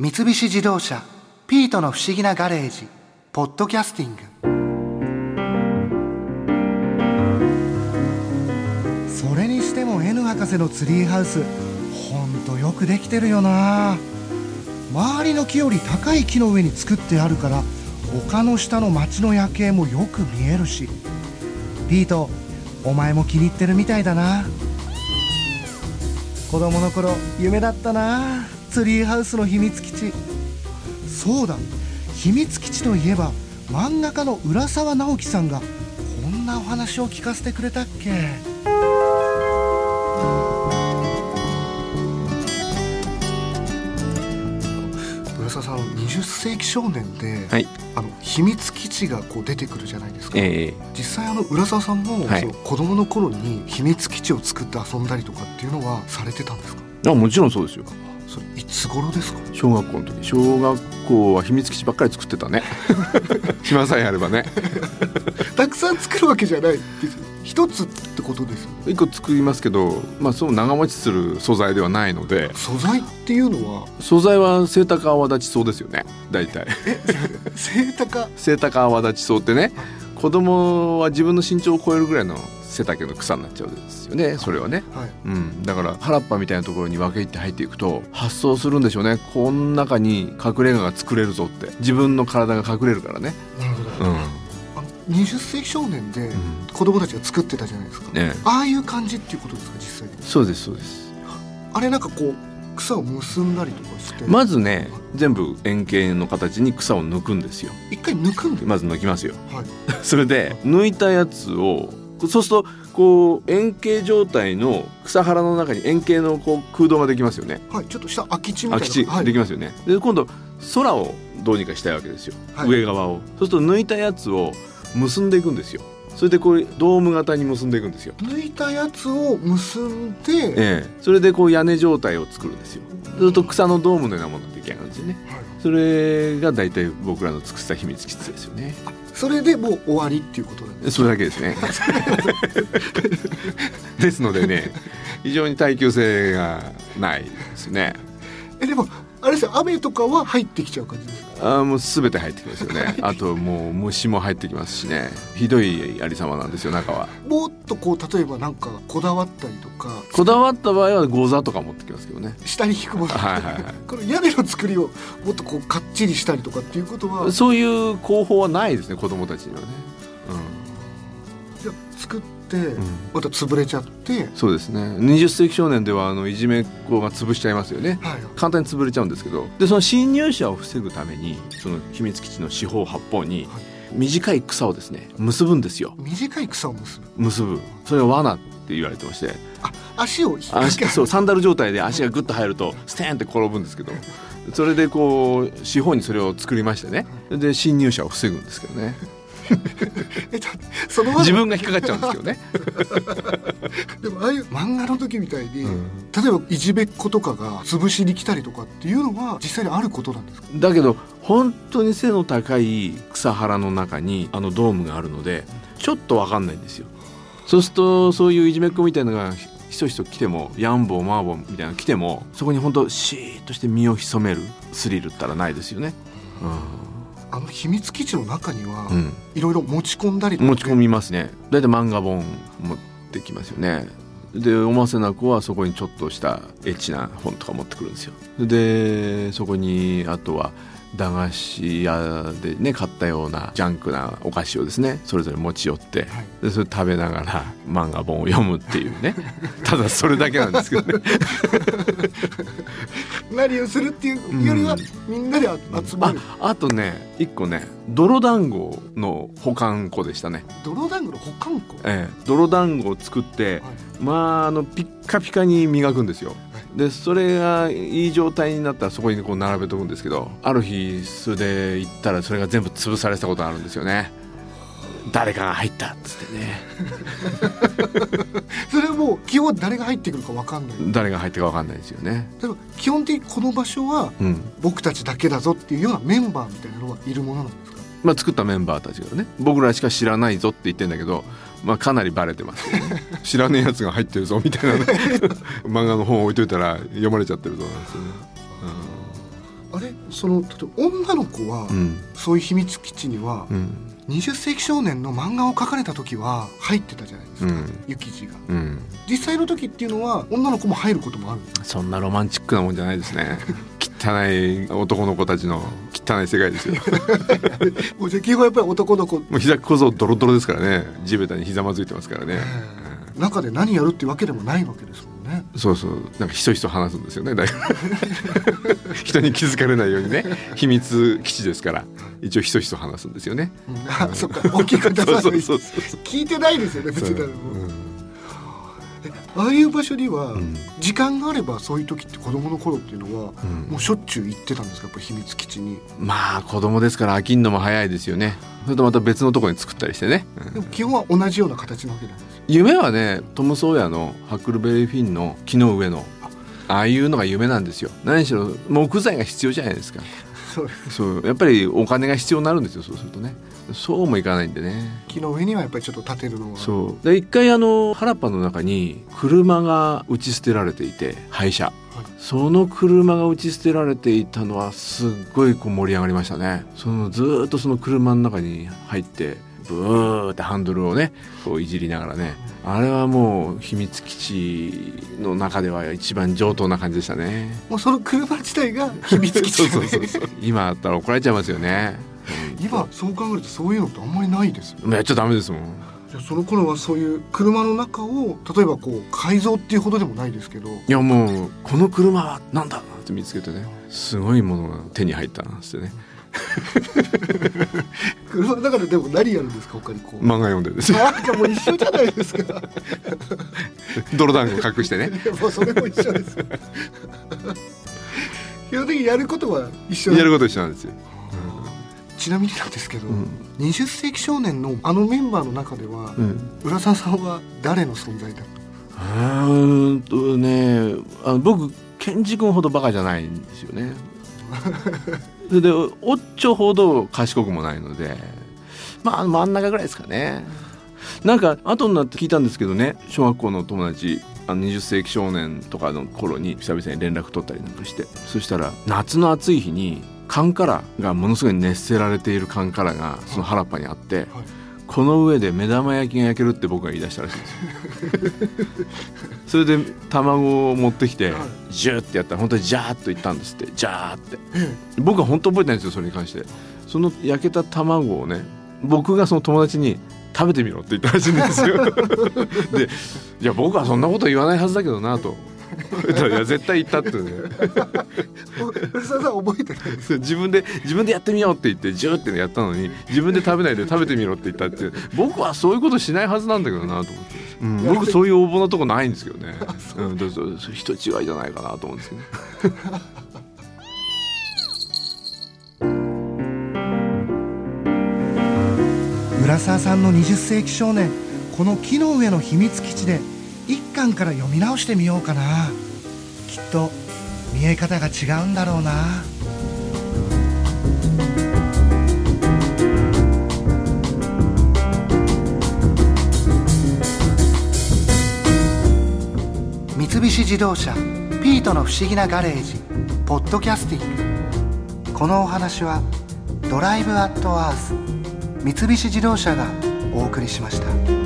三菱自動車「ピートの不思議なガレージ」「ポッドキャスティング」それにしても N 博士のツリーハウスほんとよくできてるよな。周りの木より高い木の上に作ってあるから丘の下の街の夜景もよく見えるし。ピートお前も気に入ってるみたいだな。子供の頃夢だったな。ツリーハウスの秘密基地。そうだ。秘密基地といえば漫画家の浦沢直樹さんがこんなお話を聞かせてくれたっけ。浦沢さん20世紀少年で、はい。あの秘密基地がこう出てくるじゃないですか、ええ。実際あの浦沢さんも、はい。その子供の頃に秘密基地を作って遊んだりとかっていうのはされてたんですか？あもちろんそうですよそれいつ頃ですか？小学校の時。小学校は秘密基地ばっかり作ってたね。暇さえあればね。たくさん作るわけじゃない。ですよ一つってことですよね。一個作りますけどまあそう長持ちする素材ではないので。素材っていうのは？素材はセイタカアワダチソウですよね。大体。セイタカセイタカアワダチソウってね。子供は自分の身長を超えるぐらいの背丈の草になっちゃうんですよねそれはね。はい。うん、だから原っぱみたいなところに分け入って入っていくと発想するんでしょうね。この中に隠れ家が作れるぞって。自分の体が隠れるからね。なるほど、うん、あの20世紀少年でうん。子供たちが作ってたじゃないですか、ね。ああいう感じっていうことですか実際に。そうですそうです。あれなんかこう草を結んだりとかして。まずね全部円形の形に草を抜くんですよ。一回抜くんで、まず抜きますよ。はい、それで抜いたやつをそうするとこう円形状態の草原の中に円形のこう空洞ができますよね。はい、ちょっとした空き地みたいな。空き地はい、できますよね、で今度空をどうにかしたいわけですよ、はい。上側を。そうすると抜いたやつを結んでいくんですよ。それでこうドーム型に結んでいくんですよ、抜いたやつを結んで、ええ、それでこう屋根状態を作るんですよ。そうすると草のドームのようなものが出来上がるんですよね。はい。それが大体僕らの作った秘密基地ですよねそれでもう終わりっていうことなんですそれだけですね。ですのでね非常に耐久性がないですね。えでもあれですよ雨とかは入ってきちゃう感じですか？あーもう全て入ってきますよね。あともう虫も入ってきますしね。ひどいありさまなんですよ中は。もっとこう例えばなんかこだわったりとか。こだわった場合はゴザとか持ってきますけどね。下に引くもの、はいはいはい。この屋根の作りをもっとこうかっちりしたりとかっていうことは。そういう工法はないですね子供たちにはね、じゃあ作ってうんうん、また潰れちゃって、そうですね。20世紀少年ではあのいじめっ子が潰しちゃいますよね。はい。簡単に潰れちゃうんですけど。でその侵入者を防ぐためにその秘密基地の四方八方にはい。短い草をですね結ぶんですよ。短い草を結ぶ。結ぶ。それは罠って言われてまして。あ足を足そうサンダル状態で足がグッと入るとステーンって転ぶんですけど。それでこう四方にそれを作りましてね。で侵入者を防ぐんですけどね えだってその自分が引っかかっちゃうんですけどね、でもああいう漫画の時みたいに、うん。例えばいじめっ子とかが潰しに来たりとかっていうのは実際にあることなんですか？だけど本当に背の高い草原の中にあのドームがあるのでちょっと分かんないんですよ。そうするとそういういじめっ子みたいなのがひひそひそ来てもヤンボーマーボーみたいなのが来てもそこに本当シーッとして身を潜めるスリルったらないですよね、あの秘密基地の中には、うん。いろいろ持ち込んだりとか持ち込みますね。大体漫画本持ってきますよね。でおませな子はそこにちょっとしたエッチな本とか持ってくるんですよ。でそこにあとは駄菓子屋でね買ったようなジャンクなお菓子をですねそれぞれ持ち寄ってはい。でそれ食べながら漫画本を読むっていうね。ただそれだけなんですけどね。何をするっていうよりは、うん。みんなで集まあるあとね一個ね泥団子の保管庫でしたね。泥団子の保管庫？ええ、泥団子を作って、はい。まああのピッカピカに磨くんですよ。でそれがいい状態になったらそこにこう並べとくんですけどある日素で行ったらそれが全部潰されてたことがあるんですよね。誰かが入ったっつってね それはもう基本誰が入ってくるか分かんない誰が入ってか分かんないですよね。例えば基本的にこの場所はうん僕たちだけだぞっていうようなメンバーみたいなのはいるものなんですか？まあ、作ったメンバーたちがね僕らしか知らないぞって言ってんだけど、まあ、かなりバレてます。よね知らねえやつが入ってるぞみたいなね。漫画の本置いといたら読まれちゃってるぞなんですよね。あれ？その例えば女の子は、うん。そういう秘密基地には、うん。20世紀少年の漫画を描かれた時は入ってたじゃないですか、うん。雪地が。うん。実際の時っていうのは女の子も入ることもあるんですそんなロマンチックなもんじゃないですね汚い男の子たちの汚い世界ですよ。もう基本やっぱり男の子、もう膝小僧ドロドロですからね。地べたにひざまずいてますからね、中で何やるってわけでもないわけですもんね。そうそう。なんかひそひそ話すんですよね。だいぶ。人に気づかれないようにね。秘密基地ですから。一応ひそひそ話すんですよね。うん。あそっか。大きく出さないそうそうそうそう。聞いてないですよね別に。うああいう場所には、うん。時間があればそういう時って子供の頃っていうのは、うん。もうしょっちゅう行ってたんですか？やっぱ秘密基地に。まあ子供ですから飽きんのも早いですよね。それとまた別のところに作ったりしてね、うんでも基本は同じような形なわけなんですよ。夢はねトム・ソーヤのハックルベリーフィンの木の上のああいうのが夢なんですよ。何しろ木材が必要じゃないですか。そう。やっぱりお金が必要になるんですよそうするとねそうもいかないんでね。木の上にはやっぱりちょっと立てるのはそう。で一回あの原っぱの中に車が打ち捨てられていて廃車。その車が打ち捨てられていたのはすっごいこう盛り上がりましたね。そのずーっとその車の中に入ってブーってハンドルをねこういじりながらねあれはもう秘密基地の中では一番上等な感じでしたね。もうその車自体が秘密基地そうそうそうそう。今あったら怒られちゃいますよね。今そう考えるとそういうのってあんまりないですよ。うんやっちゃダメですもん。じゃあその頃はそういう車の中を例えばこう改造っていうほどでもないですけど。いやもうこの車はなんだって見つけてねすごいものが手に入ったなんつってね車の中ででも何やるんですか他にこう、漫画読んでるんですよ。なんかもう一緒じゃないですか。泥団子隠してね。いやもうそれも一緒です。基本的にやることは一緒。なんやること一緒なんですよ、ちなみになんですけど、うん。20世紀少年のあのメンバーの中では、うん、浦沢さんは誰の存在だうーんとねあの僕ケンジ君ほどバカじゃないんですよね それでおっちょほど賢くもないのでまあ真ん中ぐらいですかね。なんか後になって聞いたんですけどね小学校の友達あの20世紀少年とかの頃に久々に連絡取ったりなんかしてそしたら夏の暑い日にカンカラがものすごい熱せられているカンカラがその原っぱにあって、はい。この上で目玉焼きが焼けるって僕が言い出したらしいんですよ。それで卵を持ってきてはい。ジューってやったら本当にジャーッといったんですって。ジャーって。え。僕は本当覚えてないんですよそれに関して。その焼けた卵をね僕がその友達に食べてみろって言ったらしいんですよ。でいや僕はそんなこと言わないはずだけどなといや絶対言ったってさん覚えてないです自分で自分でやってみようって言ってジューってやったのに自分で食べないで食べてみろって言ったって僕はそういうことしないはずなんだけどなと思って、うん。僕そういう応募なとこないんですけどね、うん、人違いじゃないかなと思うんですけどね。浦沢さんの20世紀少年この木の上の秘密基地で一巻から読み直してみようかな。きっと見え方が違うんだろうな。三菱自動車「ピートの不思議なガレージ」ポッドキャスティング。このお話は「ドライブ・アット・アース」三菱自動車がお送りしました。